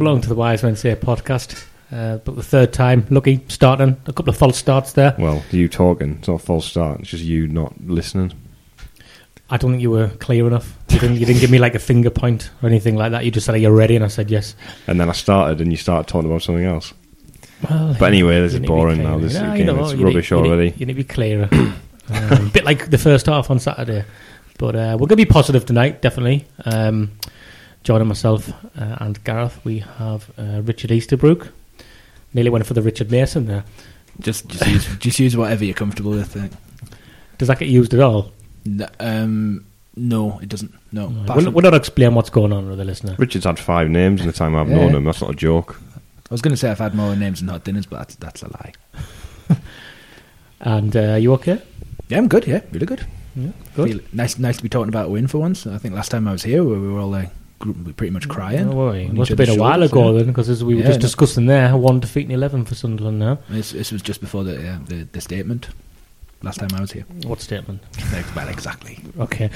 Along to the Wise Men Say podcast. Uh, but the third time, lucky starting a couple of false starts there. Well, you talking. It's not a false start. It's just you not listening. I don't think you were clear enough. You didn't, you didn't give me like a finger point or anything like that. You just said, "Are you ready?" And I said, "Yes." And then I started, and you started talking about something else. Well, But anyway, this is need to be boring now. This No, you game know is rubbish need, you need- already. You need to be clearer. um, a bit like the first half on Saturday. But uh, we're going to be positive tonight, definitely. Um, joining myself uh, and Gareth, we have uh, Richard Easterbrook. Nearly went for the Richard Mason there. Just, just use, just use whatever you're comfortable with. I think. Does that get used at all? N- Um, no, it doesn't. No, Apart we're, from- we'll not explain what's going on with the listener. Richard's had five names in the time I've Yeah. known him. That's not a joke. I was going to say I've had more names than hot dinners, but that's that's a lie. And uh, you okay? Yeah, I'm good. Yeah, really good. Yeah, good. Feel nice, nice to be talking about a win for once. I think last time I was here, we were all uh, gr- pretty much crying. No worry. It must have been a other's while ago yeah. then, because as we were Yeah, just no. discussing there, one defeat in 11 for Sunderland now. This, this was just before the, uh, the the statement. Last time I was here. What statement? well, exactly. Okay.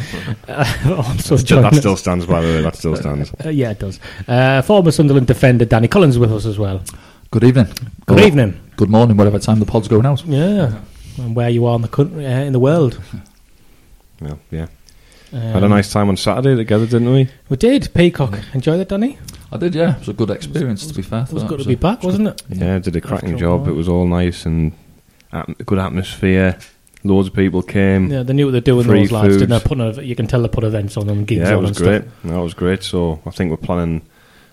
Uh, also Still, that joining still stands, by the way. That still stands. Uh, yeah, it does. Uh, former Sunderland defender Danny Collins with us as well. Good evening. Good Or evening. Good morning, whatever time the pod's going out. Yeah. And where you are in the country, uh, in the world. Well, yeah. Um, Had a nice time on Saturday together, didn't we? We did. Peacock. Enjoy that, Danny? I did, yeah. It was a good experience, to be fair. It was good to be back, wasn't it? Yeah, did a cracking job. It was all nice and at- good atmosphere. Loads of people came. Yeah, they knew what they're doing, Free those lads, food. didn't they? Putting a, you can tell they put events on and gigs Yeah, it was and great. stuff. That was great. So I think we're planning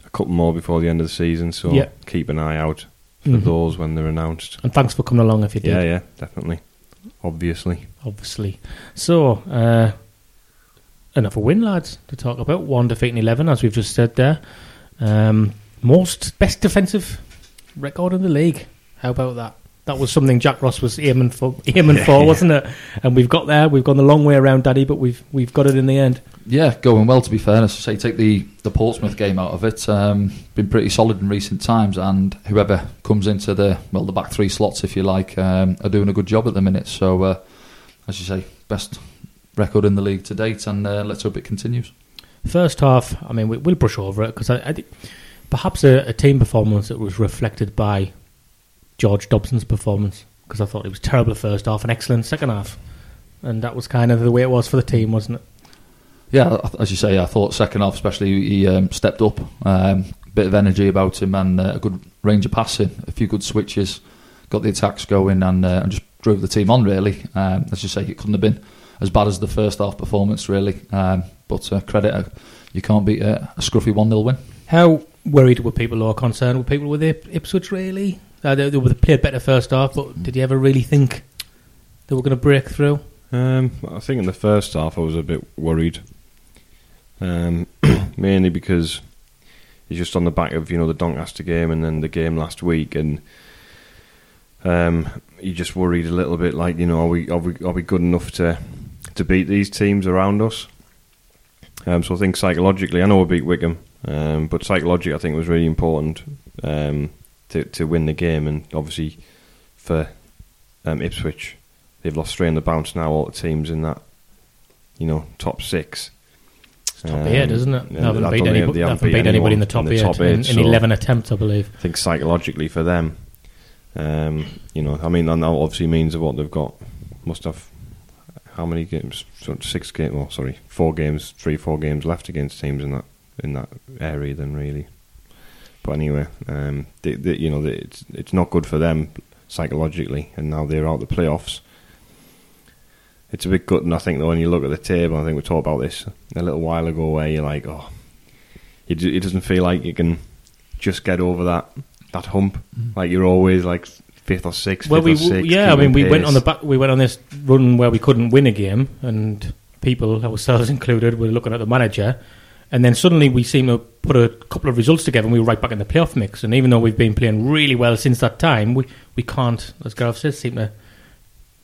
a couple more before the end of the season. So Yeah. keep an eye out for Mhm. those when they're announced. And thanks for coming along if you did. Yeah, yeah, definitely. Obviously. obviously. So, uh, another win, lads, to talk about. One defeat in 11, as we've just said there. Um, most best defensive record in the league. How about that? That was something Jack Ross was aiming for, aiming for, wasn't it? And we've got there. We've gone the long way around, Daddy, but we've we've got it in the end. Yeah, going well, to be fair. As I say, take the, the Portsmouth game out of it. Um, been pretty solid in recent times, and whoever comes into the, well, the back three slots, if you like, um, are doing a good job at the minute. So, uh, as you say, best record in the league to date, and uh, let's hope it continues. First half, I mean, we, we'll brush over it because I, I think perhaps a, a team performance that was reflected by George Dobson's performance because I thought it was terrible first half and excellent second half, and that was kind of the way it was for the team, wasn't it? Yeah, as you say, I thought second half especially he um, stepped up, um, bit of energy about him, and uh, a good range of passing, a few good switches, got the attacks going, and, uh, and just drove the team on. Really, um, as you say, it couldn't have been as bad as the first half performance, really. Um, but uh, credit, uh, you can't beat a, a scruffy one 0 win. How worried were people or concerned were people with Ipswich really? Uh, they, they they played better first half, but did you ever really think they were going to break through? Um, I think in the first half I was a bit worried, um, mainly because it's just on the back of you know the Doncaster game and then the game last week, and um, you just worried a little bit, like you know, are we are we are we good enough to to beat these teams around us? Um, so I think psychologically, I know we beat Wycombe, um, but psychologically, I think it was really important um, to to win the game, and obviously for um, Ipswich, they've lost three on the bounce now. All the teams in that, you know, top six. It's Top eight, isn't it? They Um, haven't beat, any, they haven't beat anybody in the top anyone eight, top in, in so 11 attempts, I believe. I think psychologically for them, um, you know, I mean, that obviously means what they've got must have how many games? Six games? Oh, sorry, four games, three, four games left against teams in that in that area Then really. But anyway, um, they, they, you know, they, it's it's not good for them psychologically, and now they're out the playoffs. It's a bit gutting, I think, though, when you look at the table. I think we talked about this a little while ago, where you're like, oh, it, it doesn't feel like you can just get over that that hump. Like you're always like fifth or sixth. Well, fifth we or sixth, yeah, I mean, keeping we went on the back. We went on this run where we couldn't win a game, and people, ourselves included, were looking at the manager. And then suddenly we seem to put a couple of results together, and we were right back in the playoff mix. And even though we've been playing really well since that time, we we can't, as Gareth says, seem to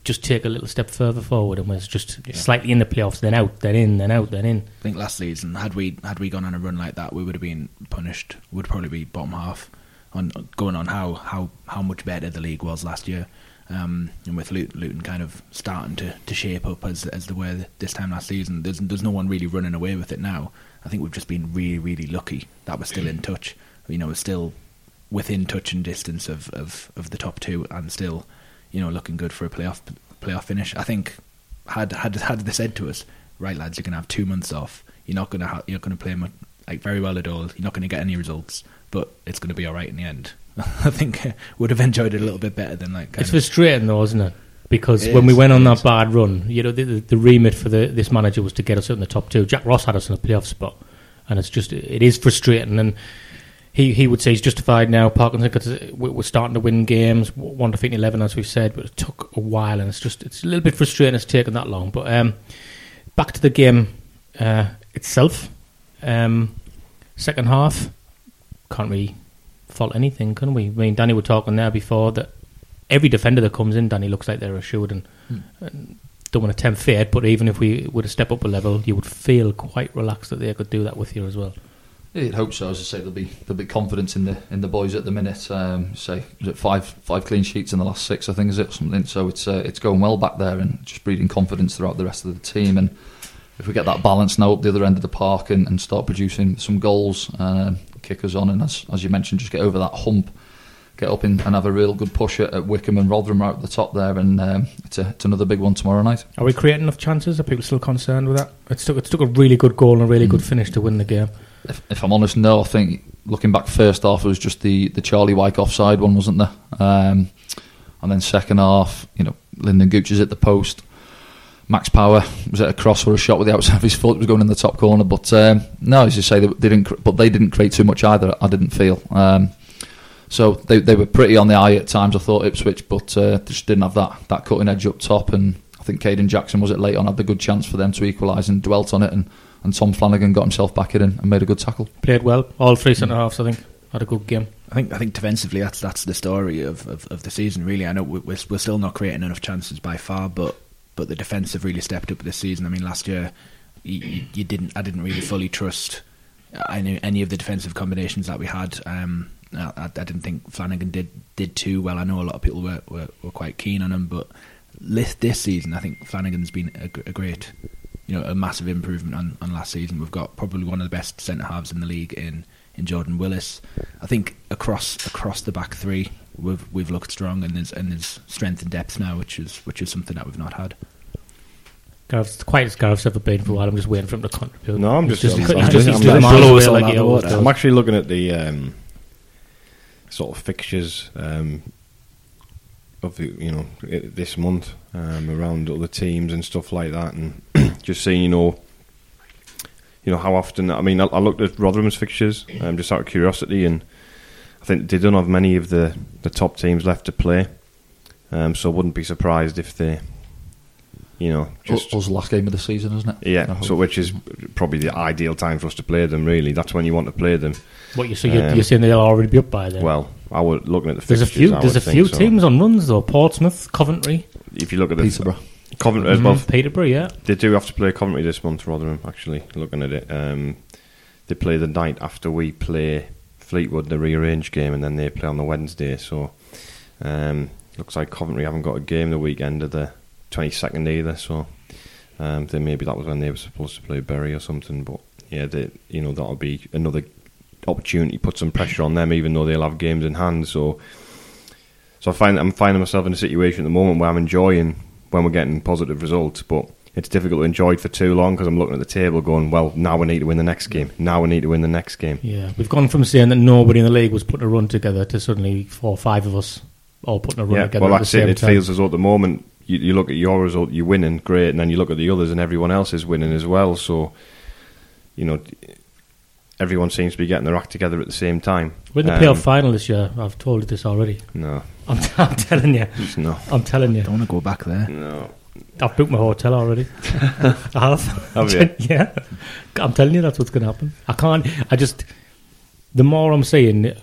just take a little step further forward, and we're just slightly in the playoffs, then out, then in, then out, then in. I think last season, had we had we gone on a run like that, we would have been punished. Would probably be bottom half on going on how how how much better the league was last year. Um, and with Luton, Luton kind of starting to, to shape up as as they were this time last season, there's there's no one really running away with it now. I think we've just been really really lucky that we're still in touch. You know, we're still within touch and distance of, of, of the top two, and still, you know, looking good for a playoff playoff finish. I think had had had they said to us, right lads, you're gonna have two months off. You're not gonna ha- you're gonna play mu- like very well at all. You're not gonna get any results, but it's gonna be all right in the end. I think would have enjoyed it a little bit better than like. It's of- frustrating though, isn't it? Because It when we went on that is. bad run, you know, the, the, the remit for the, this manager was to get us in the top two. Jack Ross had us in a playoff spot, and it's just it is frustrating. And he, he would say he's justified now. Parkinson, because we're starting to win games, one defeat in eleven, as we've said, but it took a while, and it's just it's a little bit frustrating. It's taken that long, but um, back to the game uh, itself. Um, second half, can't really fault anything, can we? I mean, Danny were talking there before that every defender that comes in, Danny looks like they're assured and, and don't want to tempt fate. But even if we were to step up a level, you would feel quite relaxed that they could do that with you as well. Yeah, you'd hope so. As I say, there'll be there'll be confidence in the in the boys at the minute. Um, say, was it five five clean sheets in the last six? I think is it something. So it's uh, it's going well back there and just breeding confidence throughout the rest of the team. And if we get that balance now up the other end of the park and, and start producing some goals, uh, kick us on, and as as you mentioned, just get over that hump, get up in, and have a real good push at, at Wycombe and Rotherham right at the top there. And um, it's a, it's another big one tomorrow night. Are we creating enough chances? Are people still concerned with that? It took, it took a really good goal and a really good finish to win the game. If, if I'm honest, no. I think looking back, first half it was just the, the Charlie Wyke offside one, wasn't there? Um, and then second half, you know, Lynden Gooch is at the post. Max Power was at a cross or a shot with the outside of his foot. It was going in the top corner, but um, no, as you say, they, they didn't. But they didn't create too much either. I didn't feel. Um, so they they were pretty on the eye at times. I thought Ipswich, but uh, they just didn't have that that cutting edge up top. And I think Kayden Jackson was it late on had the good chance for them to equalise and dwelt on it. And, and Tom Flanagan got himself back in and, and made a good tackle. Played well. All three centre halves, I think, had a good game. I think I think defensively that's that's the story of, of, of the season. Really, I know we're, we're still not creating enough chances by far, but but the defence have really stepped up this season. I mean, last year you, you, didn't I didn't really fully trust any any of the defensive combinations that we had. Um, I, I didn't think Flanagan did did too well. I know a lot of people were, were, were quite keen on him, but this, this season I think Flanagan's been a, a great, you know, a massive improvement on, on last season. We've got probably one of the best centre halves in the league in, in Jordan Willis. I think across across the back three we've we've looked strong and there's and there's strength and depth now, which is which is something that we've not had. Gareth's quiet as Gareth's ever been for a while. I'm just waiting for him to contribute. No, I'm He's just- he's I'm- he's I'm just, just- he's I'm just just- miles blow away us all like out he the always water. does. I'm actually looking at the um, sort of fixtures um, of the, you know i this month um, around other teams and stuff like that, and just seeing you know you know how often. I mean, I, I looked at Rotherham's fixtures um, just out of curiosity, and I think they don't have many of the the top teams left to play. Um, so I wouldn't be surprised if they, you know, just Just was the last game of the season, isn't it? Yeah. So which is probably the ideal time for us to play them. Really, that's when you want to play them. What you so you're, Um, you're saying they'll already be up by then? Well, I would looking at the there's a few. There's a few think so. teams on runs though. Portsmouth, Coventry, If you look at the Peterborough. Coventry as well, Mhm, Peterborough. Yeah, they do have to play Coventry this month. Rotherham, actually, looking at it, um, they play the night after we play Fleetwood, the rearranged game, and then they play on the Wednesday. So, um, looks like Coventry haven't got a game the weekend of the twenty second either. So, um, then maybe that was when they were supposed to play Bury or something. But yeah, they, you know that'll be another opportunity to put some pressure on them, even though they'll have games in hand. So, so I find I'm finding myself in a situation at the moment where I'm enjoying when we're getting positive results, but it's difficult to enjoy it for too long because I'm looking at the table going, well, now we need to win the next game. Now we need to win the next game. Yeah, we've gone from saying that nobody in the league was putting a run together to suddenly four or five of us all putting a run Yeah, together well, at the that's it. It time. feels as though at the moment you, you look at your result, you're winning, great, and then you look at the others, and everyone else is winning as well. So, you know, everyone seems to be getting their act together at the same time. We're in the Um, playoff final this year. I've told you this already. No, I'm, I'm telling you. no, I'm telling you. Don't want to go back there. no. I've booked my hotel already. I have. Have you? yeah. I'm telling you, that's what's going to happen. I can't. I just. The more I'm saying,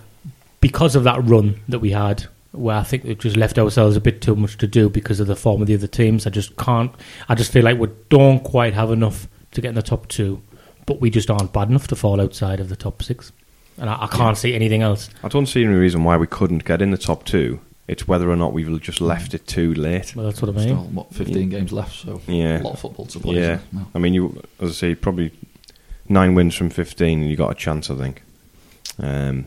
because of that run that we had, where I think we've just left ourselves a bit too much to do because of the form of the other teams, I just can't. I just feel like we don't quite have enough to get in the top two, but we just aren't bad enough to fall outside of the top six. And I, I can't see anything else. I don't see any reason why we couldn't get in the top two. It's whether or not we've just left it too late. Well, that's what I mean. Still, what, 15 games left, so Yeah. a lot of football to play. Yeah. No. I mean, you as I say, probably nine wins from fifteen, and you got a chance. I think. Um,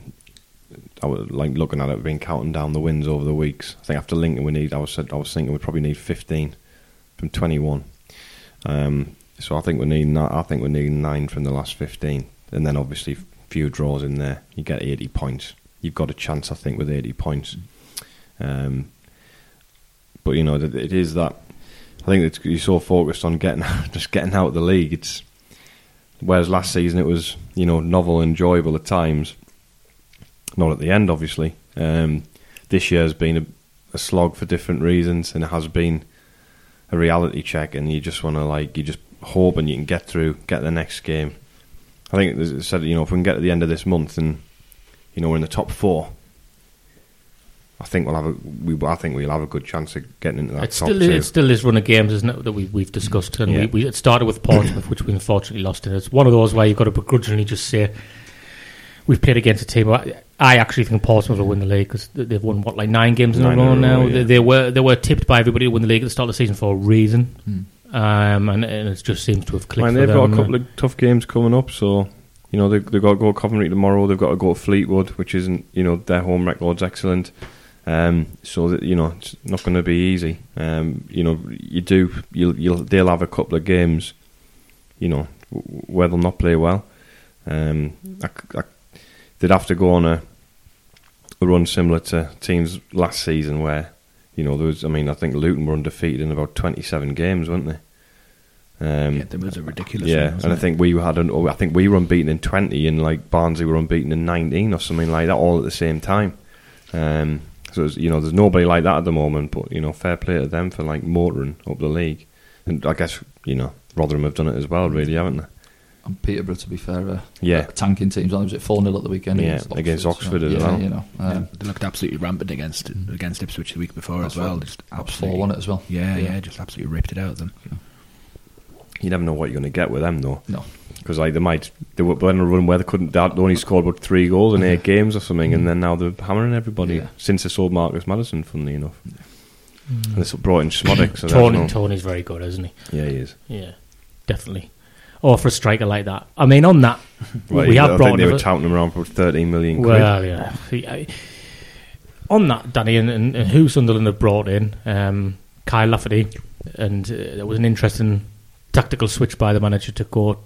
I was like looking at it, been counting down the wins over the weeks. I think after Lincoln, we need. I was I was thinking we probably need fifteen from twenty-one. Um, so I think we need. ni- I think we need nine from the last fifteen, and then obviously a few draws in there. You get eighty points. You've got a chance, I think, with eighty points. Um, but you know, it it is that. I think it's, you're so focused on getting just getting out of the league. It's whereas last season it was you know novel, and enjoyable at times. Not at the end, obviously. Um, this year has been a, a slog for different reasons, and it has been a reality check. And you just want to like you just hope and you can get through, get the next game. I think as I said, you know, if we can get to the end of this month and you know we're in the top four, I think we'll have a we I think we'll have a good chance of getting into that It's top still, two. it's still this run of games, isn't it, that we, we've discussed. And Yeah. we, we, it started with Portsmouth, which we unfortunately lost. And it's one of those where you've got to begrudgingly just say, we've played against a team. I, I actually think Portsmouth will win the league because they've won, what, like nine games in Nine a row row, now. yeah. They, they were they were tipped by everybody to win the league at the start of the season for a reason. Hmm. Um, and, and it just seems to have clicked And they've got them, a couple of tough games coming up, so you know they, they've got to go to Coventry tomorrow. They've got to go to Fleetwood, which isn't you know their home record's excellent. Um, so that you know it's not going to be easy. Um, you know you do you'll, you'll they'll have a couple of games, you know where they'll not play well. Um, I I- they'd have to go on a, a run similar to teams last season where you know there was. I mean I think Luton were undefeated in about twenty seven games, weren't they? Um, yeah, there was a ridiculous. yeah, wasn't and I think we had an, oh, I think we were unbeaten in twenty, and like Barnsley were unbeaten in nineteen or something like that, all at the same time. Um, so it's, you know, there's nobody like that at the moment, but you know, fair play to them for like motoring up the league, and I guess you know Rotherham have done it as well, really, haven't they? And Peterborough, to be fair, uh, Yeah. tanking teams. I was at 4 0 at the weekend Yeah, against Oxford. against Oxford so, as yeah, well. You know, Yeah, um, they looked absolutely rampant against against Ipswich the week before as well. right. Just that was absolutely 4 1 as well. Yeah, yeah, just absolutely ripped it out of them. You never know what you're going to get with them though, No. Because like they might they were on a run where they couldn't they only scored about three goals in eight games or something, and then now they're hammering everybody Yeah. since they sold Marcus Maddison. Funnily enough, Mm. and they brought in Szmodics. So Toney, Toney's very good, isn't he? yeah, he is. Yeah, definitely. Or for a striker like that. I mean, on that, Well, we I have brought think they were touting him around for 13 million quid. Well, yeah. I- on that, Danny, and, and, and who Sunderland have brought in, um, Kyle Lafferty, and uh, there was an interesting tactical switch by the manager to go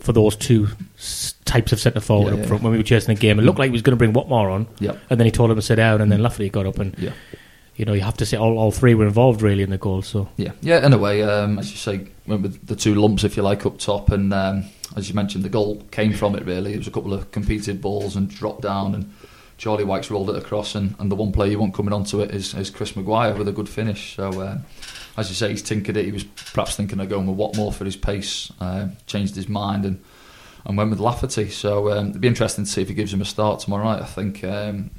for those two s- types of centre forward Yeah, up yeah. front when we were chasing the game. It looked like he was going to bring Watmore on, Yep. and then he told him to sit down, and then Lafferty got up, and Yeah. you know you have to say all, all three were involved really in the goal. So Yeah, yeah. In a way, um, as you say, went with the two lumps, if you like, up top, and um, as you mentioned, the goal came from it. Really, it was a couple of competed balls and dropped down, and Charlie Wyke's rolled it across, and, and the one player you want coming onto it is, is Chris Maguire with a good finish. So, um, as you say, he's tinkered it. He was perhaps thinking of going with Watmore for his pace, uh, changed his mind, and and went with Lafferty. So um, it'd be interesting to see if he gives him a start tomorrow night. I think. Um,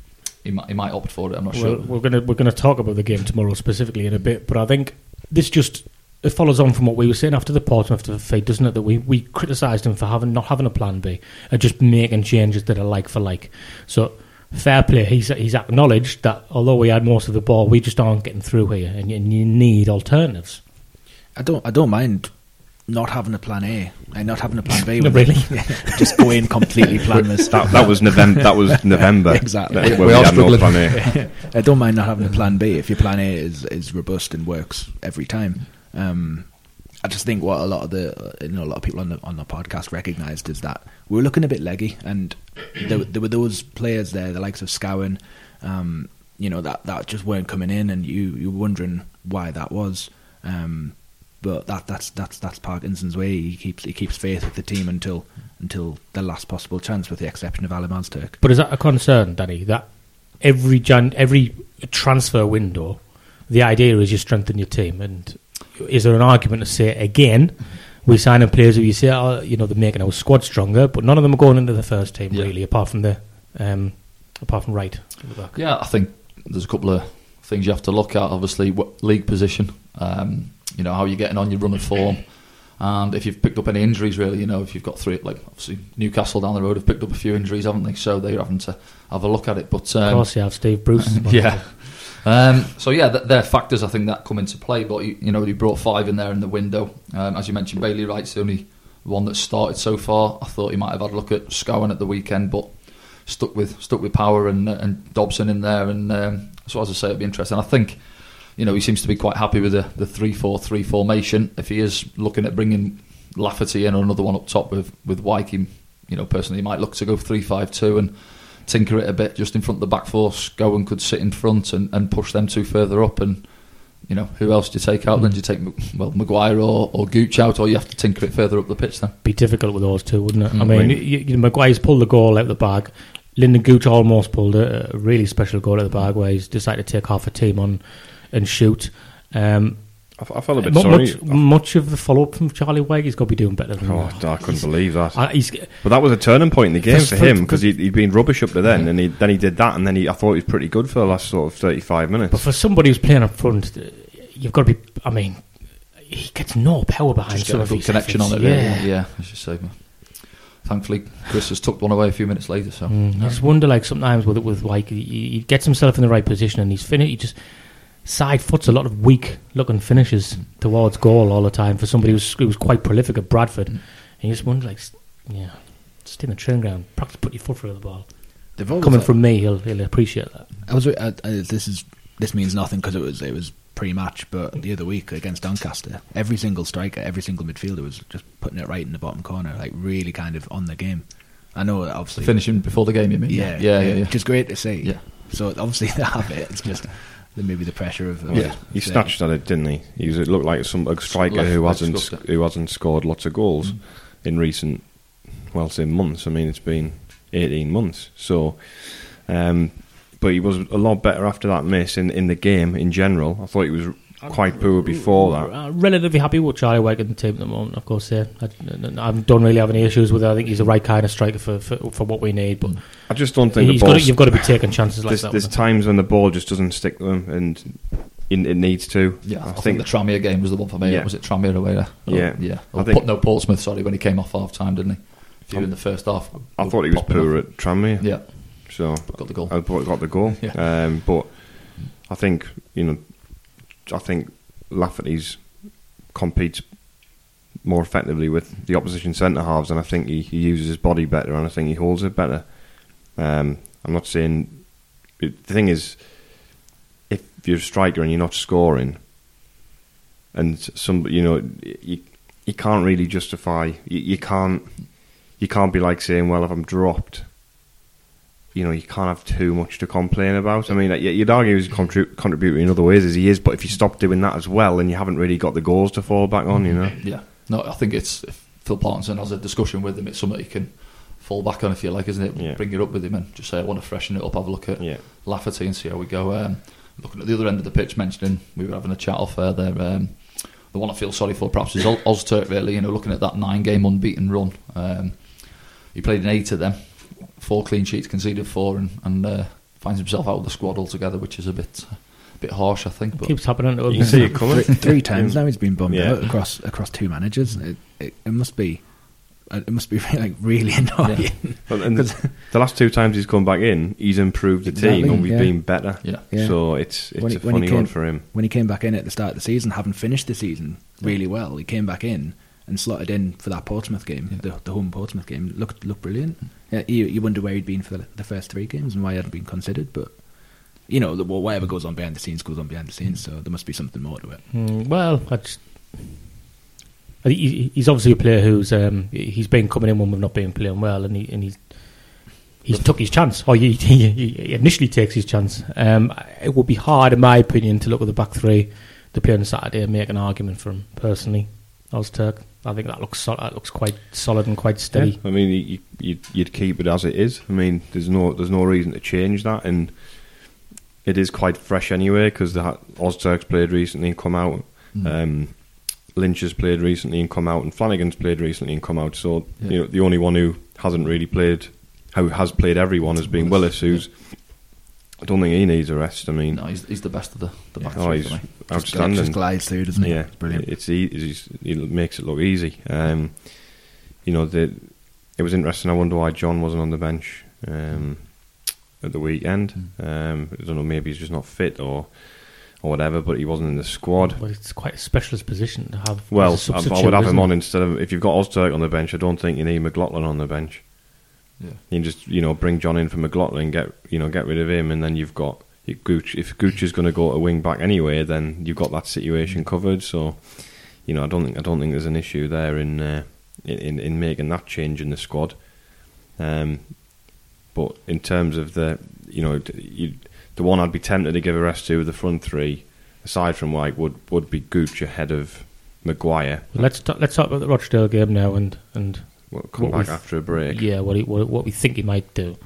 he might, he might opt for it. I'm not well, sure. we're gonna we're gonna talk about the game tomorrow specifically in a bit, but I think this just it follows on from what we were saying after the Portsmouth defeat, doesn't it? That we, we criticised him for having not having a plan B and just making changes that are like for like. So fair play. He's he's acknowledged that although we had most of the ball, we just aren't getting through here, and you, and you need alternatives. I don't. I don't mind not having a plan A and not having a plan B. No, really? just go in completely planless. That, that was November. That was November. Exactly. When We we, are had no plan A. I don't mind not having a plan B if your plan A is, is robust and works every time. Um, I just think what a lot of the you know a lot of people on the on the podcast recognised is that we were looking a bit leggy, and there, there were those players there, the likes of Scowen, um, you know that that just weren't coming in, and you you were wondering why that was. Um, but that that's that's that's Parkinson's way. He keeps he keeps faith with the team until until the last possible chance, with the exception of Alim Ozturk. But is that a concern, Danny? That every every transfer window, the idea is you strengthen your team, and is there an argument to say again? We sign in players who you say, oh, you know, they're making our squad stronger, but none of them are going into the first team Yeah. really, apart from the um, apart from Wright. Yeah, I think there's a couple of things you have to look at. Obviously, what league position, um, you know, how you're getting on your run of form, and if you've picked up any injuries, really, you know, if you've got three, like obviously Newcastle down the road have picked up a few injuries, haven't they? So they're having to have a look at it. But um, of course, you have Steve Bruce. yeah. Um, so yeah, th- there are factors I think that come into play. But you, you know, he brought five in there in the window. Um, as you mentioned, Bailey Wright's the only one that started so far. I thought he might have had a look at Scowen at the weekend, but stuck with stuck with Power and uh, and Dobson in there. And um, so as I say, it'd be interesting. I think you know he seems to be quite happy with the the three four three formation. If he is looking at bringing Lafferty in or another one up top with with Wyke, you know personally he might look to go three five two and tinker it a bit just in front of the back force. Go and could sit in front and, and push them two further up. And you know who else do you take out? Then do you take well Maguire or, or Gooch out, or you have to tinker it further up the pitch then? be difficult with those two, wouldn't it? I Mm. mean, Right. you, you, Maguire's pulled the goal out of the bag. Lynden Gooch almost pulled a, a really special goal out of the bag where he's decided to take half a team on and shoot. Um, I, f- I felt a bit mu- sorry. much, much of the follow up from Charlie Wyke, he's got to be doing better than Oh, that. I couldn't believe that. He's, But that was a turning point in the game For- for, for- him because he'd, he'd been rubbish up to then, and he, then he did that, and then he, I thought he was pretty good for the last sort of thirty-five minutes. but for somebody who's playing up front, uh, you've got to be. I mean, he gets no power behind Just some get a of good connection efforts. on it. Really. Yeah. Yeah, as you say. Thankfully, Chris has tucked one away a few minutes later. So Mm, I just wonder, like sometimes with with like he, he gets himself in the right position and he's finished. He just side foots a lot of weak looking finishes towards goal all the time for somebody who's who was quite prolific at Bradford. And you just wonder, like, yeah, just in the training ground, practice put your foot through the ball. Coming had- from me, he'll he'll appreciate that. I was. Uh, uh, this is this means nothing because it was it was pre-match, but the other week against Doncaster, every single striker, every single midfielder was just putting it right in the bottom corner, like really kind of on the game. I know, that obviously, finishing before the game, you mean? yeah, yeah, yeah. yeah. which is great to see. Yeah. So obviously they have it. It's just the, maybe the pressure of, of yeah, he snatched at it, didn't he? He was, it looked like some a striker Left- who hasn't who hasn't scored lots of goals in recent, well, say months. I mean, it's been eighteen months. So, um, but he was a lot better after that miss in in the game in general. I thought he was quite poor before that. Uh, relatively happy with Charlie Wyke in the team at the moment, of course. Yeah, I, I don't really have any issues with it. I think he's the right kind of striker for for, for what we need. But I just don't think he's the got to, you've got to be taking chances like there's, that. there's times when the ball just doesn't stick to him, and it, it needs to. Yeah, I, I think, think the Tranmere game was the one for me. Yeah. Was it Tranmere away there? Oh, Yeah. yeah. I Or think- Port- no, Portsmouth. Sorry, when he came off half time, didn't he? A few Um, in the first half. I thought he was poor off. at Tranmere. Yeah, So got the goal. I thought he got the goal. Yeah. Um, but I think you know, I think Lafferty's competes more effectively with the opposition centre halves, and I think he, he uses his body better, and I think he holds it better. Um, I'm not saying it, the thing is, if you're a striker and you're not scoring, and some you know you you can't really justify you, you can't you can't be like saying well if I'm dropped you know, you can't have too much to complain about. I mean, you'd argue he's contri- contributing in other ways as he is, but if you stop doing that as well, then you haven't really got the goals to fall back on, you know. Yeah, no, I think it's if Phil Parkinson has a discussion with him. It's something he can fall back on if you like, isn't it? Yeah. Bring it up with him and just say I want to freshen it up. Have a look at Yeah. Lafferty and see how we go. Um, looking at the other end of the pitch, mentioning we were having a chat off there. Um, the one I feel sorry for perhaps is Oz- Ozturk. Really, you know, looking at that nine-game unbeaten run. Um, he played in eight of them, four clean sheets, conceded four, and, and uh, finds himself out of the squad altogether, which is a bit, uh, bit harsh, I think. But keeps happening to him. You can see it coming. three, three times now he's been bummed Yeah. out across across two managers. It, it, it must be it must be like really annoying. But and the, the last two times he's come back in, he's improved the Exactly, team and we've yeah. been better. yeah, Yeah. So it's it's When a he funny came- one for him. when he came back in at the start of the season, having finished the season really well, he came back in and slotted in for that Portsmouth game, Yeah. the, the home Portsmouth game. Looked looked brilliant. Yeah, you, you wonder where he'd been for the, the first three games and why he hadn't been considered, but. You know, the, well, whatever goes on behind the scenes goes on behind the scenes, so there must be something more to it. Mm, well, I just, I think he- he's obviously a player who's um, he's been coming in when we've not been playing well, and he and he's he's took his chance, or he, he, he initially takes his chance. Um, it would be hard, in my opinion, to look at the back three to play on Saturday and make an argument for him personally. Ozturk, I think that looks sol- that looks quite solid and quite steady. Yeah, I mean, you, you, you'd keep it as it is. I mean, there's no there's no reason to change that, and it is quite fresh anyway because the Ozturk's played recently and come out. Mm. Um, Lynch has played recently and come out, and Flanagan's played recently and come out. So Yeah. you know, the only one who hasn't really played, who has played everyone, has been Willis, who's. I don't think he needs a rest. I mean, No, he's, he's the best of the, the back oh, three he's for me. Just, outstanding. just glides through, doesn't he? Yeah, It's brilliant. It's easy. He makes it look easy. Um, you know, the, it was interesting. I wonder why John wasn't on the bench um, at the weekend. Hmm. Um, I don't know. Maybe he's just not fit or or whatever. But he wasn't in the squad. But it's quite a specialist position to have. Well, as a I, I would have him on instead of if you've got Ozturk on the bench. I don't think you need McLaughlin on the bench. Yeah. You can just you know bring John in for McLaughlin, get you know get rid of him, and then you've got Gooch. If Gooch is going to go to wing back anyway, then you've got that situation covered. So you know I don't think I don't think there's an issue there in uh, in in making that change in the squad. Um, but in terms of the you know you, the one I'd be tempted to give a rest to with the front three, aside from Wyke, would would be Gooch ahead of Maguire. Let's talk, let's talk about the Rochdale game now and and We'll come What back we- after a break. yeah, what he, what, what we think he might do.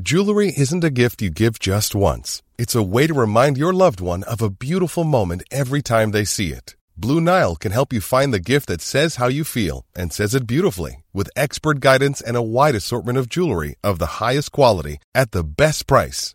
Jewelry isn't a gift you give just once. It's a way to remind your loved one of a beautiful moment every time they see it. Blue Nile can help you find the gift that says how you feel and says it beautifully with expert guidance and a wide assortment of jewelry of the highest quality at the best price.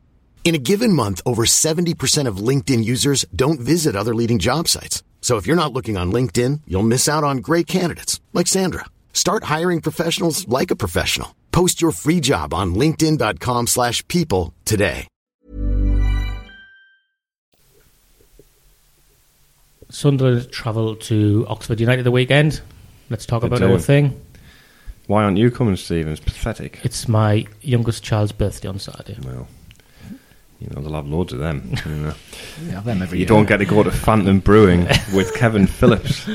In a given month, over 70% of LinkedIn users don't visit other leading job sites. So if you're not looking on LinkedIn, you'll miss out on great candidates like Sandra. Start hiring professionals like a professional. Post your free job on linkedin.com/people slash people today. Sunderland travel to Oxford United the weekend. Let's talk They about do. our thing. Why aren't you coming, Stephen? It's pathetic. It's my youngest child's birthday on Saturday. Well, you know, they'll have loads of them. You, know. Have them every You year. don't get to go to Phantom Brewing with Kevin Phillips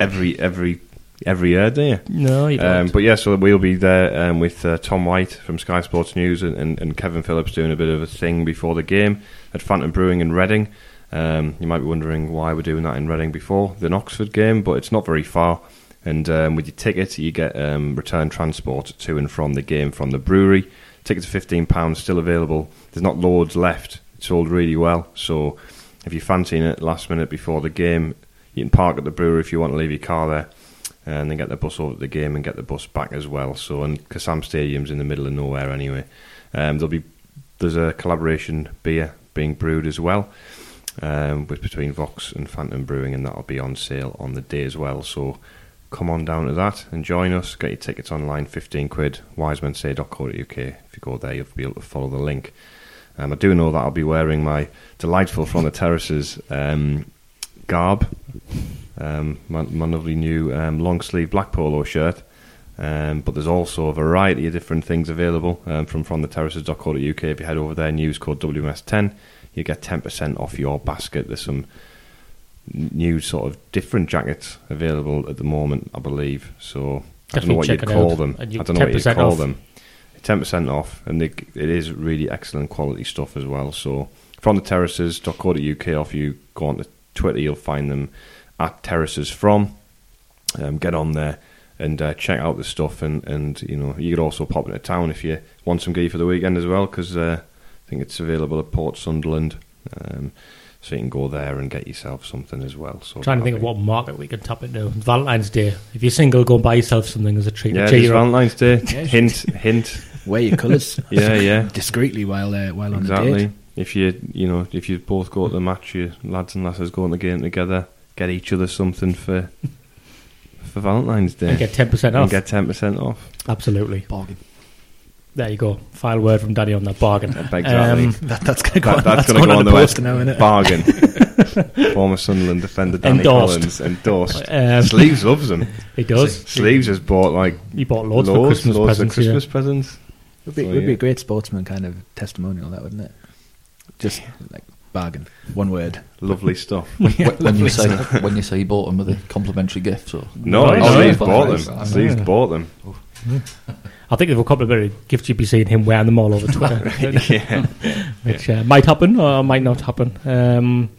every every every year, do you? No, you don't. Um, but yeah, so we'll be there um, with uh, Tom White from Sky Sports News and, and, and Kevin Phillips doing a bit of a thing before the game at Phantom Brewing in Reading. Um, you might be wondering why we're doing that in Reading before the Oxford game, but it's not very far. And um, with your ticket, you get um, return transport to and from the game from the brewery. Tickets are £15, still available. There's not loads left. It's sold really well. So if you're fancying it last minute before the game, you can park at the brewery if you want to leave your car there and then get the bus over to the game and get the bus back as well. So, and Kassam Stadium's in the middle of nowhere anyway. Um, there'll be there's a collaboration beer being brewed as well, um, with between Vaux and Phantom Brewing, and that'll be on sale on the day as well. So, come on down to that and join us. Get your tickets online, fifteen quid. Wisemensay.co.uk. If you go there, you'll be able to follow the link. Um, I do know that I'll be wearing my delightful from the terraces um, garb um, my, my lovely new um, long sleeve black polo shirt. Um, but there's also a variety of different things available um, from from the terraces.co.uk. If you head over there and use code WMS10, you get 10% off your basket. There's some new sort of different jackets available at the moment, I believe. So I don't know what you'd call out. them. I don't know what you'd 10% call off. them. 10% off, and they, it is really excellent quality stuff as well. So from the terraces.co.uk, or if you go on to Twitter, you'll find them at terraces from. Um, get on there and uh, check out the stuff, and, and you know you could also pop into town if you want some gear for the weekend as well, because uh, I think it's available at Port Sunderland, um, so you can go there and get yourself something as well. So trying to think of what market we can tap into. Valentine's Day. If you're single, go and buy yourself something as a treat. be- to yeah, it's. Valentine's Day. Hint, hint. Wear your colours. Yeah, yeah. Discreetly while uh, while on the Exactly. date. If you you know if you both go to the match, you lads and lasses go on the game together. get each other something for for Valentine's Day And get 10% off. and off. get ten percent off. Absolutely. Bargain. There you go. File word from Danny on that bargain. Exactly. Um, That, that's going to go. That- on, that's that's going to go on the poster web. now, innit? Bargain. Former Sunderland defender Danny Endorsed. Collins endorsed. Um, Sleeves loves them. he does. Sleeves has bought like He bought loads, loads, for Christmas loads presents. of yeah. Christmas presents. Would be, So, would be a great sportsman kind of testimonial, that wouldn't it? Just like bargain, one word. Lovely stuff. When, when you say when you say you bought them with a complimentary gift, or No, Right. no, Sleeves yeah. bought Right. them. Sleeves Yeah. bought them. I think if a complimentary gift, you'd be seeing him wearing them all over Twitter, yeah. which uh, might happen or might not happen. Um,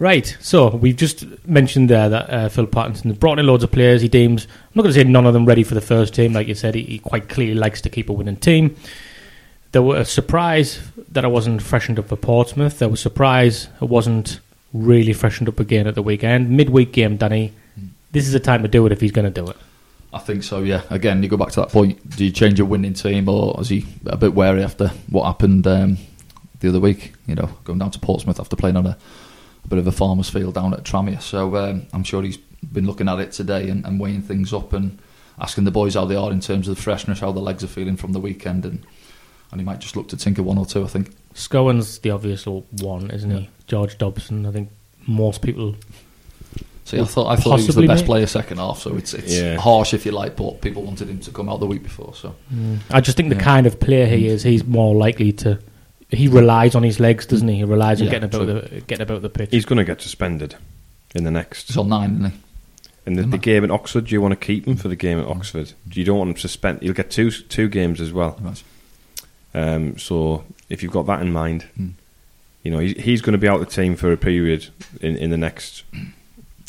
right, so we've just mentioned there that uh, Phil Parkinson has brought in loads of players. He deems, I'm not going to say none of them ready for the first team. Like you said, he, he quite clearly likes to keep a winning team. There were a surprise that I wasn't freshened up for Portsmouth. There was surprise I wasn't really freshened up again at the weekend. Midweek game, Danny. This is the time to do it if he's going to do it. I think so. Yeah. Again, you go back to that point. Do you change your winning team, or is he a bit wary after what happened um, the other week? You know, going down to Portsmouth after playing on a, a bit of a farmer's field down at Tranmere. So um, I'm sure he's been looking at it today and, and weighing things up and asking the boys how they are in terms of the freshness, how the legs are feeling from the weekend, and and he might just look to tinker one or two. I think. Scowen's the obvious one, isn't he? George Dobson. I think most people. See, I thought I thought he was the best mate. player second half, so it's it's Yeah. harsh if you like, but people wanted him to come out the week before. So I just think the Yeah. kind of player he is, he's more likely to. He relies on his legs, doesn't he? He relies on Yeah, getting about true. the getting about the pitch. He's going to get suspended in the next. he's on nine, isn't he? In the, the game at Oxford, do you want to keep him for the game at Oxford? You don't want him suspended. He'll get two two games as well. Right. Um, so if you've got that in mind, Hmm. you know he's, he's going to be out of the team for a period in, in the next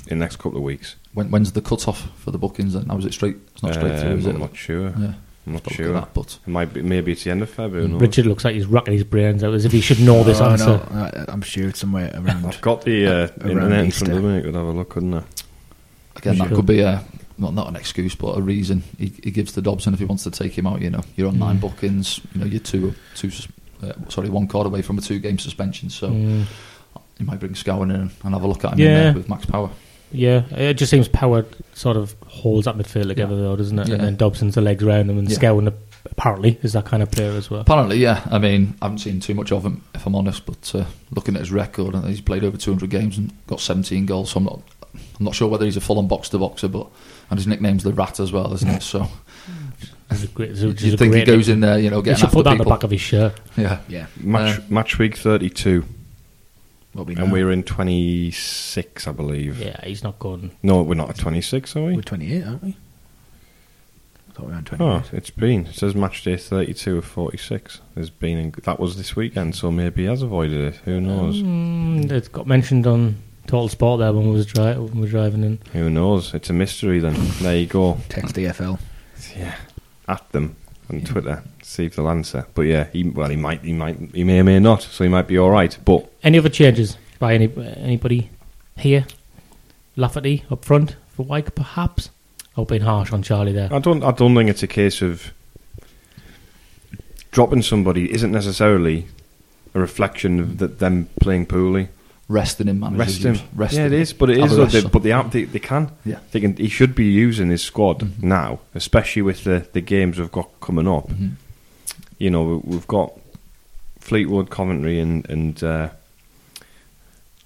in the next couple of weeks. When, when's the cut off for the bookings? Then, now is it straight? It's not straight through, Um, is? I'm not sure. Yeah, I'm not Got to sure. that, but It might be maybe it's the end of February. Who knows? Richard looks like he's racking his brains out as if he should know this Oh, answer. no, I- I'm sure it's somewhere around. I've got the uh, Around internet in front Easter. of me. I could have a look, couldn't I? again, that Sure. could be a not not an excuse, but a reason he, he gives to Dobson if he wants to take him out. You know, you're on nine Mm. bookings. You know, you're two two uh, sorry one card away from a two game suspension. So Mm, you might bring Scowen in and have a look at him Yeah. in there with max power. Yeah, it just seems Power sort of holds that midfield together, Yeah. though, doesn't it? Yeah. And then Dobson's the legs round him, and Yeah. Scowen apparently is that kind of player as well. Apparently, yeah. I mean, I haven't seen too much of him, if I'm honest. But uh, looking at his record, and he's played over 200 games and got 17 goals. So I'm not, I'm not sure whether he's a full-on box to boxer, but and his nickname's the Rat as well, isn't it? So It's a great, it's a, it's you think he goes in there, you know, He getting should after put that on the back of his shirt. yeah, Yeah, Match Uh, match week thirty two, what we know. and we're in twenty six, I believe. Yeah, he's not gone. No, we're not at twenty six, are we? We're 28, aren't we? I thought we were on 28. Oh, it's been. It says match day 32 of 46. There's been in, that was this weekend, so maybe he has avoided it. Who knows? Mm, it got mentioned on Total Sport there when we was dri- when we were driving in. Who knows? It's a mystery. Then there you go. Text EFL. Yeah, at them on Twitter. See if they'll answer. But yeah, he, well, he might, he might, he may or may not. So he might be all right. But Any other changes by any anybody here? Lafferty up front for Wyke, perhaps. Oh, being harsh on Charlie there. I don't, I don't think it's a case of dropping somebody isn't necessarily a reflection of that them playing poorly. Resting him, man. Rest him. Rest yeah, it is. But it is. a though, rest, they, but they, they, they can. Yeah. They can. He should be using his squad Mhm. now, especially with the, the games we've got coming up. Mhm. You know, we- we've got Fleetwood, Coventry, and and uh,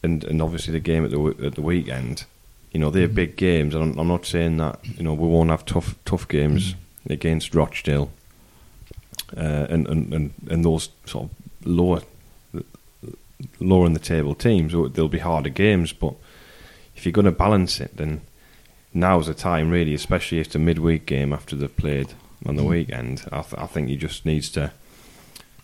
and and obviously the game at the at the weekend. You know, they're Mhm. big games, and I'm, I'm not saying that you know we won't have tough tough games against Rochdale, uh, and, and and and those sort of lower lower in the table teams. They'll be harder games, but if you're going to balance it, then now's the time, really, especially if it's a midweek game after they've played on the Mhm. weekend. I, th- I think he just needs to.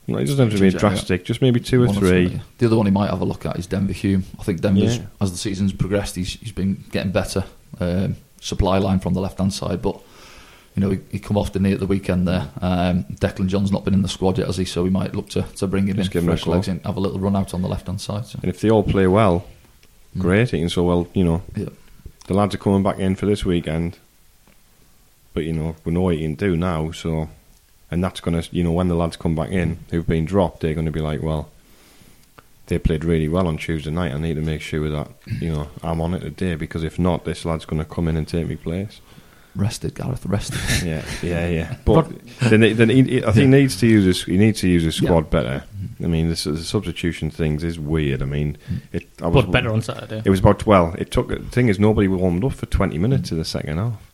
You know, it doesn't have to be Change it, yeah. drastic, just maybe two or three. The other one he might have a look at is Denver Hume. I think Denver's, Yeah. as the season's progressed, he's, he's been getting better. Um, supply line from the left hand side, but you know he, he come off the knee at the weekend there. Um, Declan John's not been in the squad yet, has he? So we might look to, to bring him Just in, give him fresh legs in, have a little run out on the left hand side. So. And if they all play well, Mm. great. Can so well, you know, Yeah. the lads are coming back in for this weekend. But you know, we know what he can do now. So, and that's going to, you know, when the lads come back in who've been dropped, they're going to be like, well, they played really well on Tuesday night. I need to make sure that you know I'm on it today because if not, this lad's going to come in and take me place. Rested, Gareth, rested. Yeah, yeah, yeah. But then, then he, I think he needs to use his, he needs to use his squad better. Mm-hmm. I mean, this the substitution things is weird. I mean, it I was But better on Saturday. It was about well. It took the thing is nobody warmed up for twenty minutes in the second half.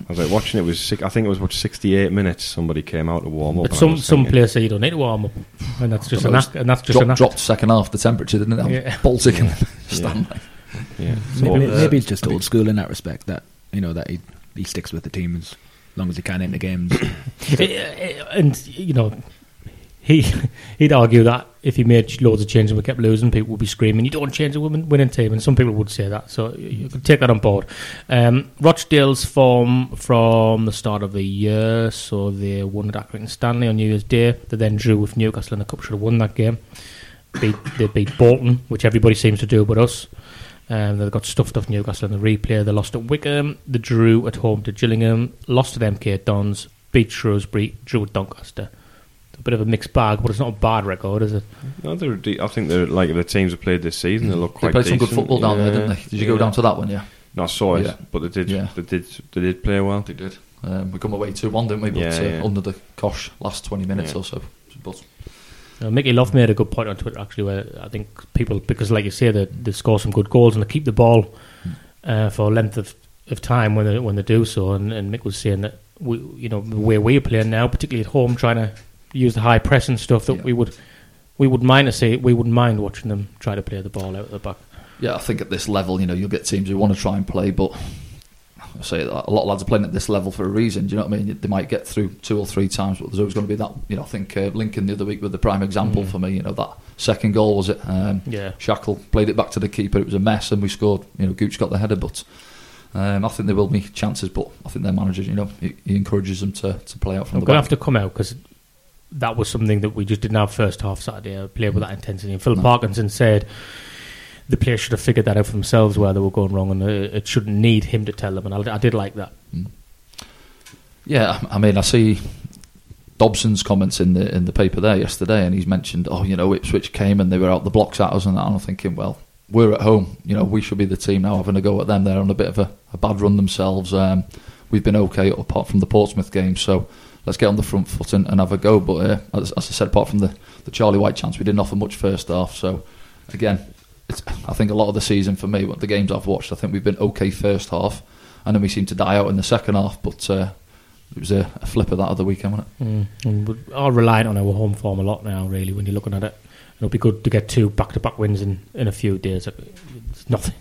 I was like watching it was sick. I think it was about sixty eight minutes. Somebody came out to warm up. But some some players say you don't need to warm up, and that's just Well, an act, and that's just Drop, an act. dropped second half the temperature, didn't it? Yeah. Baltic and Stanley. Yeah. Maybe, So, maybe it's just old school in that respect that you know that he he sticks with the team as long as he can in the games. Eh, and you know, he he'd argue that if he made loads of changes and we kept losing, people would be screaming, "You don't change a winning team," and some people would say that. So you could take that on board. Um, Rochdale's form from the start of the year, so they won at Accrington Stanley on New Year's Day. They then drew with Newcastle in the cup, should have won that game. Beat, they beat Bolton, which everybody seems to do but us. Um, they got stuffed off Newcastle in the replay. They lost at Wycombe. They drew at home to Gillingham. Lost to MK Dons. Beat Shrewsbury. Drew at Doncaster. It's a bit of a mixed bag, but it's not a bad record, is it? no, they're de- I think they're like the teams have played this season. They look quite. They quite. played some good football down there, didn't they? Did you go down to that one? Yeah, No, I saw it, Yeah. but they did. Yeah. They did. They did play well. they did. Um, we come away two one, didn't we? But Yeah, uh, under the cosh last twenty minutes Yeah. or so. But Uh, Mickey Love made a good point on Twitter, actually, where I think people, because like you say, they, they score some good goals and they keep the ball uh, for a length of, of time when they, when they do so. And, and Mick was saying that, we, you know, the way we're playing now, particularly at home, trying to use the high press and stuff, that Yeah. we would we would mind to see, we wouldn't mind watching them try to play the ball out of the back. yeah, I think at this level, you know, you'll get teams who want to try and play, but I say a lot of lads are playing at this level for a reason. Do you know what I mean? They might get through two or three times, but there's always going to be that. You know, I think uh, Lincoln the other week with the prime example for me. You know, that second goal was it? Um, Yeah. Shackell played it back to the keeper. It was a mess, and we scored. You know, Gooch got the header, but um, I think there will be chances. But I think their manager, you know, he, he encourages them to, to play out from I'm the going to have to come out because that was something that we just didn't have first half Saturday. Play with that intensity. And Phil No. Parkinson said the players should have figured that out for themselves where they were going wrong, and uh, it shouldn't need him to tell them. And I, I did like that. Yeah, I mean, I see Dobson's comments in the in the paper there yesterday, and he's mentioned, oh, you know, Ipswich came and they were out the blocks at us, and that. And I'm thinking, well, we're at home, you know, we should be the team now having a go at them. They're on a bit of a, a bad run themselves. Um, we've been okay apart from the Portsmouth game, so let's get on the front foot and, and have a go. But uh, as, as I said, apart from the, the Charlie Wyke chance, we didn't offer much first half. So again, I think a lot of the season for me, what the games I've watched, I think we've been okay first half, and then we seem to die out in the second half. But uh, it was a, a flip of that other weekend, wasn't it? Mm. And we're all reliant on our home form a lot now, really, when you're looking at it. It'll be good to get two back to back wins in, in a few days. It's nothing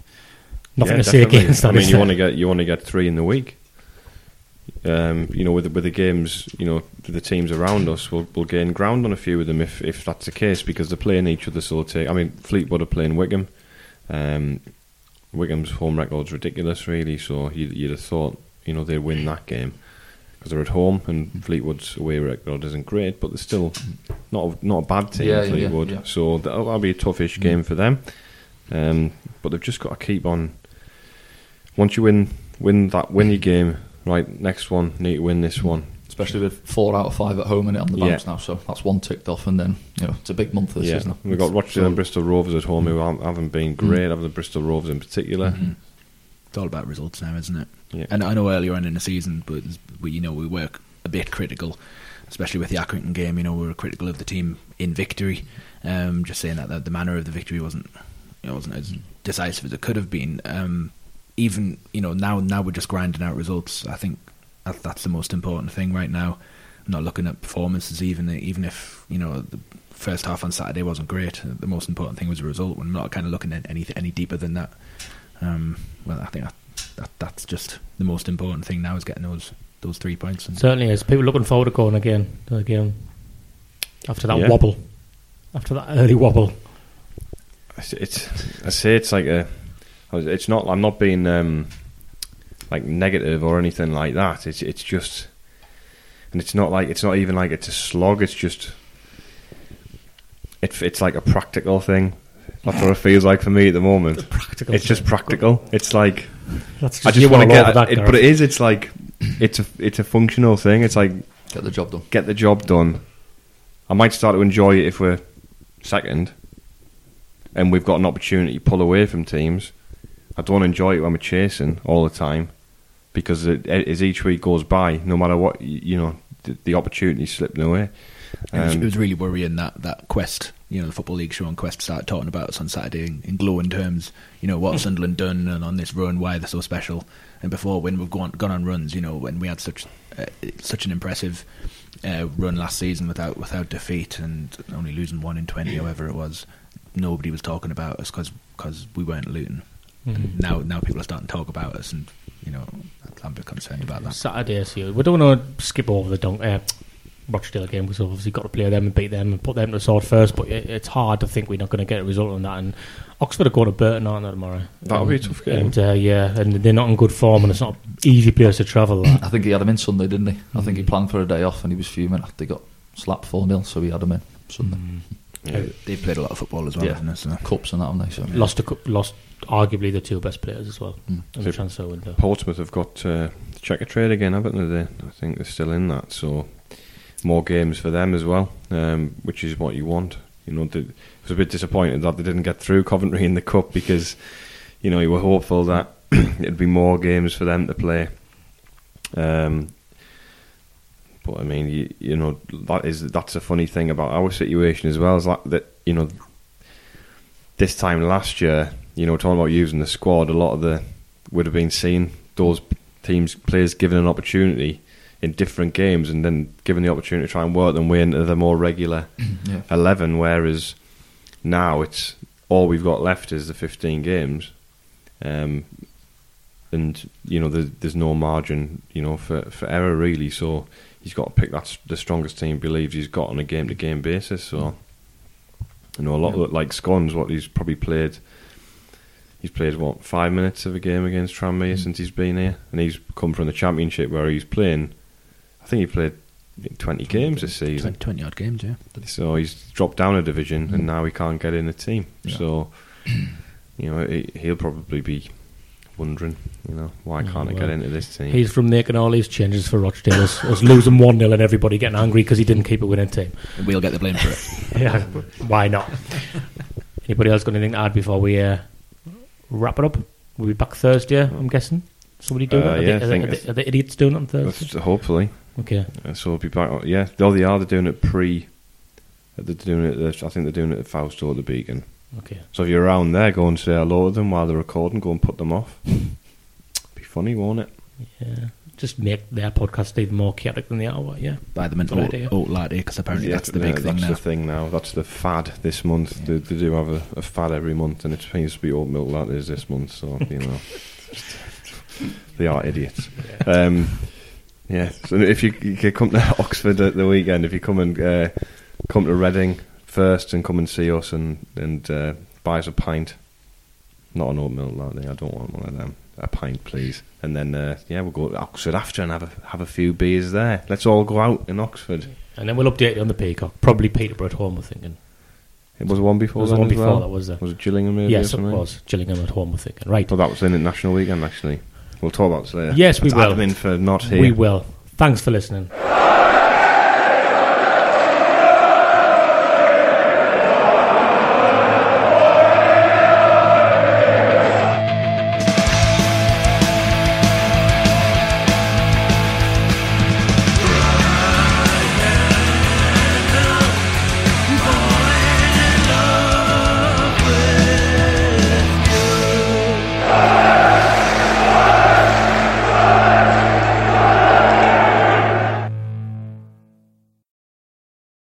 nothing Yeah, to say against that. I mean, you want to get you want to get three in the week. Um, you know, with the, with the games, you know, the teams around us will will gain ground on a few of them if if that's the case because they're playing each other. So take. I mean, Fleetwood are playing Wycombe. Um, Wycombe's home record's ridiculous, really. So you, you'd have thought, you know, they'd win that game because they're at home, and Fleetwood's away record isn't great, but they're still not a, not a bad team. Yeah, yeah, Fleetwood, yeah. so that'll, that'll be a toughish game for them. Um, but they've just got to keep on. Once you win, win that, win your game. Right, next one, need to win this one. Especially with four out of five at home and it on the Yeah. bounce now, so that's one ticked off, and then you know it's a big month this yeah, season. we've got Rochdale and Bristol Rovers at home, who haven't- haven't been great. Have the Bristol Rovers in particular. Mhm. It's all about results now, isn't it? Yeah. And I know earlier on in the season, but we, you know, we were a bit critical, especially with the Accrington game. You know, we were critical of the team in victory. Um, just saying that, that the manner of the victory wasn't, you know, wasn't as decisive as it could have been. Um, even you know now, now we're just grinding out results. I think that, that's the most important thing right now. I'm not looking at performances, even even if you know the first half on Saturday wasn't great. The most important thing was the result. We're not kind of looking at any any deeper than that. Um, well, I think that, that that's just the most important thing now is getting those those three points. And Certainly is. People looking forward to going again, again after that Yeah. wobble, after that early wobble. It's, it's I say it's like a. It's not. I'm not being um, like negative or anything like that. It's it's just, and it's not like it's not even like it's a slog. It's just. It, it's like a practical thing. That's what it feels like for me at the moment. Practical. It's just practical. It's like That's I you just want to get, that, it, but it is. It's like it's a it's a functional thing. It's like Get the job done. get the job done. I might start to enjoy it if we're second, and we've got an opportunity to pull away from teams. I don't enjoy it when we're chasing all the time because it, as each week goes by, no matter what, you know, the, the opportunity's slipping away. It was, Um, it was really worrying that, that Quest, you know, the Football League show on Quest started talking about us on Saturday in, in glowing terms. You know, what Sunderland done and on this run, why they're so special. And before, when we've gone, gone on runs, you know, when we had such uh, such an impressive uh, run last season without without defeat and only losing one in 20, however it was, nobody was talking about us because we weren't Luton. Mhm. Now now people are starting to talk about us and, you know, I'm a bit concerned about that. Saturday, so we don't want to skip over the Dunk, uh, Rochdale game because obviously got to play them and beat them and put them to the sword first. But it, it's hard to think we're not going to get a result on that. And Oxford are going to Burton, aren't they, tomorrow? That'll be a tough game. And uh, yeah, and they're not in good form, and it's not an easy place to travel. That. I think he had him in Sunday, didn't he? I think he Mm. planned for a day off and he was fuming after they got slapped 4 0, so he had him in Sunday. Yeah. They've played a lot of football as well, Yeah. haven't they? So. Cups and that, haven't they? So, Lost, a, cou- lost arguably the two best players as well Mm. in the So- transfer window. Portsmouth have got uh, Checkatrade again, haven't they? They- I think they're still in that, so more games for them as well, um, which is what you want. You know, the, I was a bit disappointed that they didn't get through Coventry in the cup because you know you were hopeful that it'd be more games for them to play. Um, but I mean, you, you know, that is that's a funny thing about our situation as well. Is that, that you know, this time last year, you know, talking about using the squad, a lot of the would have been seen those teams players given an opportunity in different games and then given the opportunity to try and work them way into the more regular yeah. 11 whereas now it's all we've got left is the 15 games um, and you know there's, there's no margin you know for, for error really so he's got to pick that s- the strongest team he believes he's got on a game to game basis so you know a lot of, like Scowen's what he's probably played he's played what five minutes of a game against Tranmere Mm. since he's been here and he's come from the championship where he's playing I think he played 20 games this season 20, 20 odd games, yeah. so he's dropped down a division, Mm. and now he can't get in the team. Yeah. So, you know, he, he'll probably be wondering, you know, why can't I get into this team? He's from making all these changes for Rochdale, us, us losing 1 0 and everybody getting angry because he didn't keep a winning team. And we'll get the blame for it. Yeah, why not? Anybody else got anything to add before we uh, wrap it up? We'll be back Thursday, I'm guessing. Somebody doing Uh, it? Are, yeah, I they, are, they, are the idiots doing it on Thursday? Hopefully, Okay. Uh, so we'll be back. Yeah, oh, they are. They're doing it pre. They're doing it. at the- I think they're doing it at Fausto at the Beacon. Okay. So if you're around there, go and say hello to them while they're recording. Go and put them off. be funny, won't it? Yeah. Just make their podcast even more chaotic than they are. What, yeah. Buy them an Good oat, idea. oat latte because apparently Yeah, that's the big yeah, thing that's now. the thing now. That's the fad this month. They, they do have a, a fad every month, and it seems to be oat milk lattes this month. So you know, they are idiots. Um, yeah. So if you, you come to Oxford at the weekend, if you come and uh, come to Reading first and come and see us and and uh, buy us a pint, not an oat milk latte. I don't want one of them. A pint, please. And then uh, yeah, we'll go to Oxford after and have a have a few beers there. Let's all go out in Oxford. And then we'll update you on the Peacock. Probably Peterborough at home, we're thinking. It was one before It was one before well? that, was there? Was it Gillingham maybe? yes, it was. Gillingham at home, we're thinking. Right. Thought that was in the national weekend actually. We'll talk about this later. Yes, we will. admin for not here. We will. Thanks for listening.